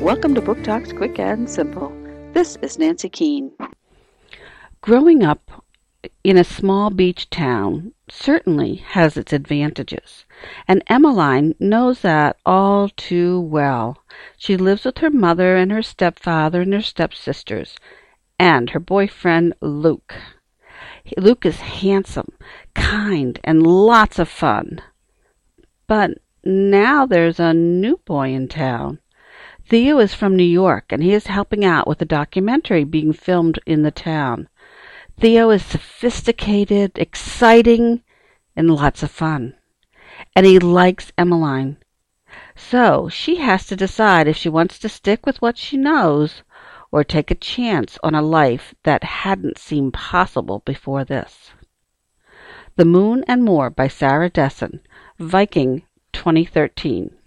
Welcome to Book Talks Quick and Simple. This is Nancy Keane. Growing up in a small beach town certainly has its advantages, and Emaline knows that all too well. She lives with her mother and her stepfather and her stepsisters, and her boyfriend Luke. Luke is handsome, kind, and lots of fun. But now there's a new boy in town. Theo is from New York, and he is helping out with a documentary being filmed in the town. Theo is sophisticated, exciting, and lots of fun. And he likes Emaline. So she has to decide if she wants to stick with what she knows or take a chance on a life that hadn't seemed possible before this. The Moon and More by Sarah Dessen, Viking 2013.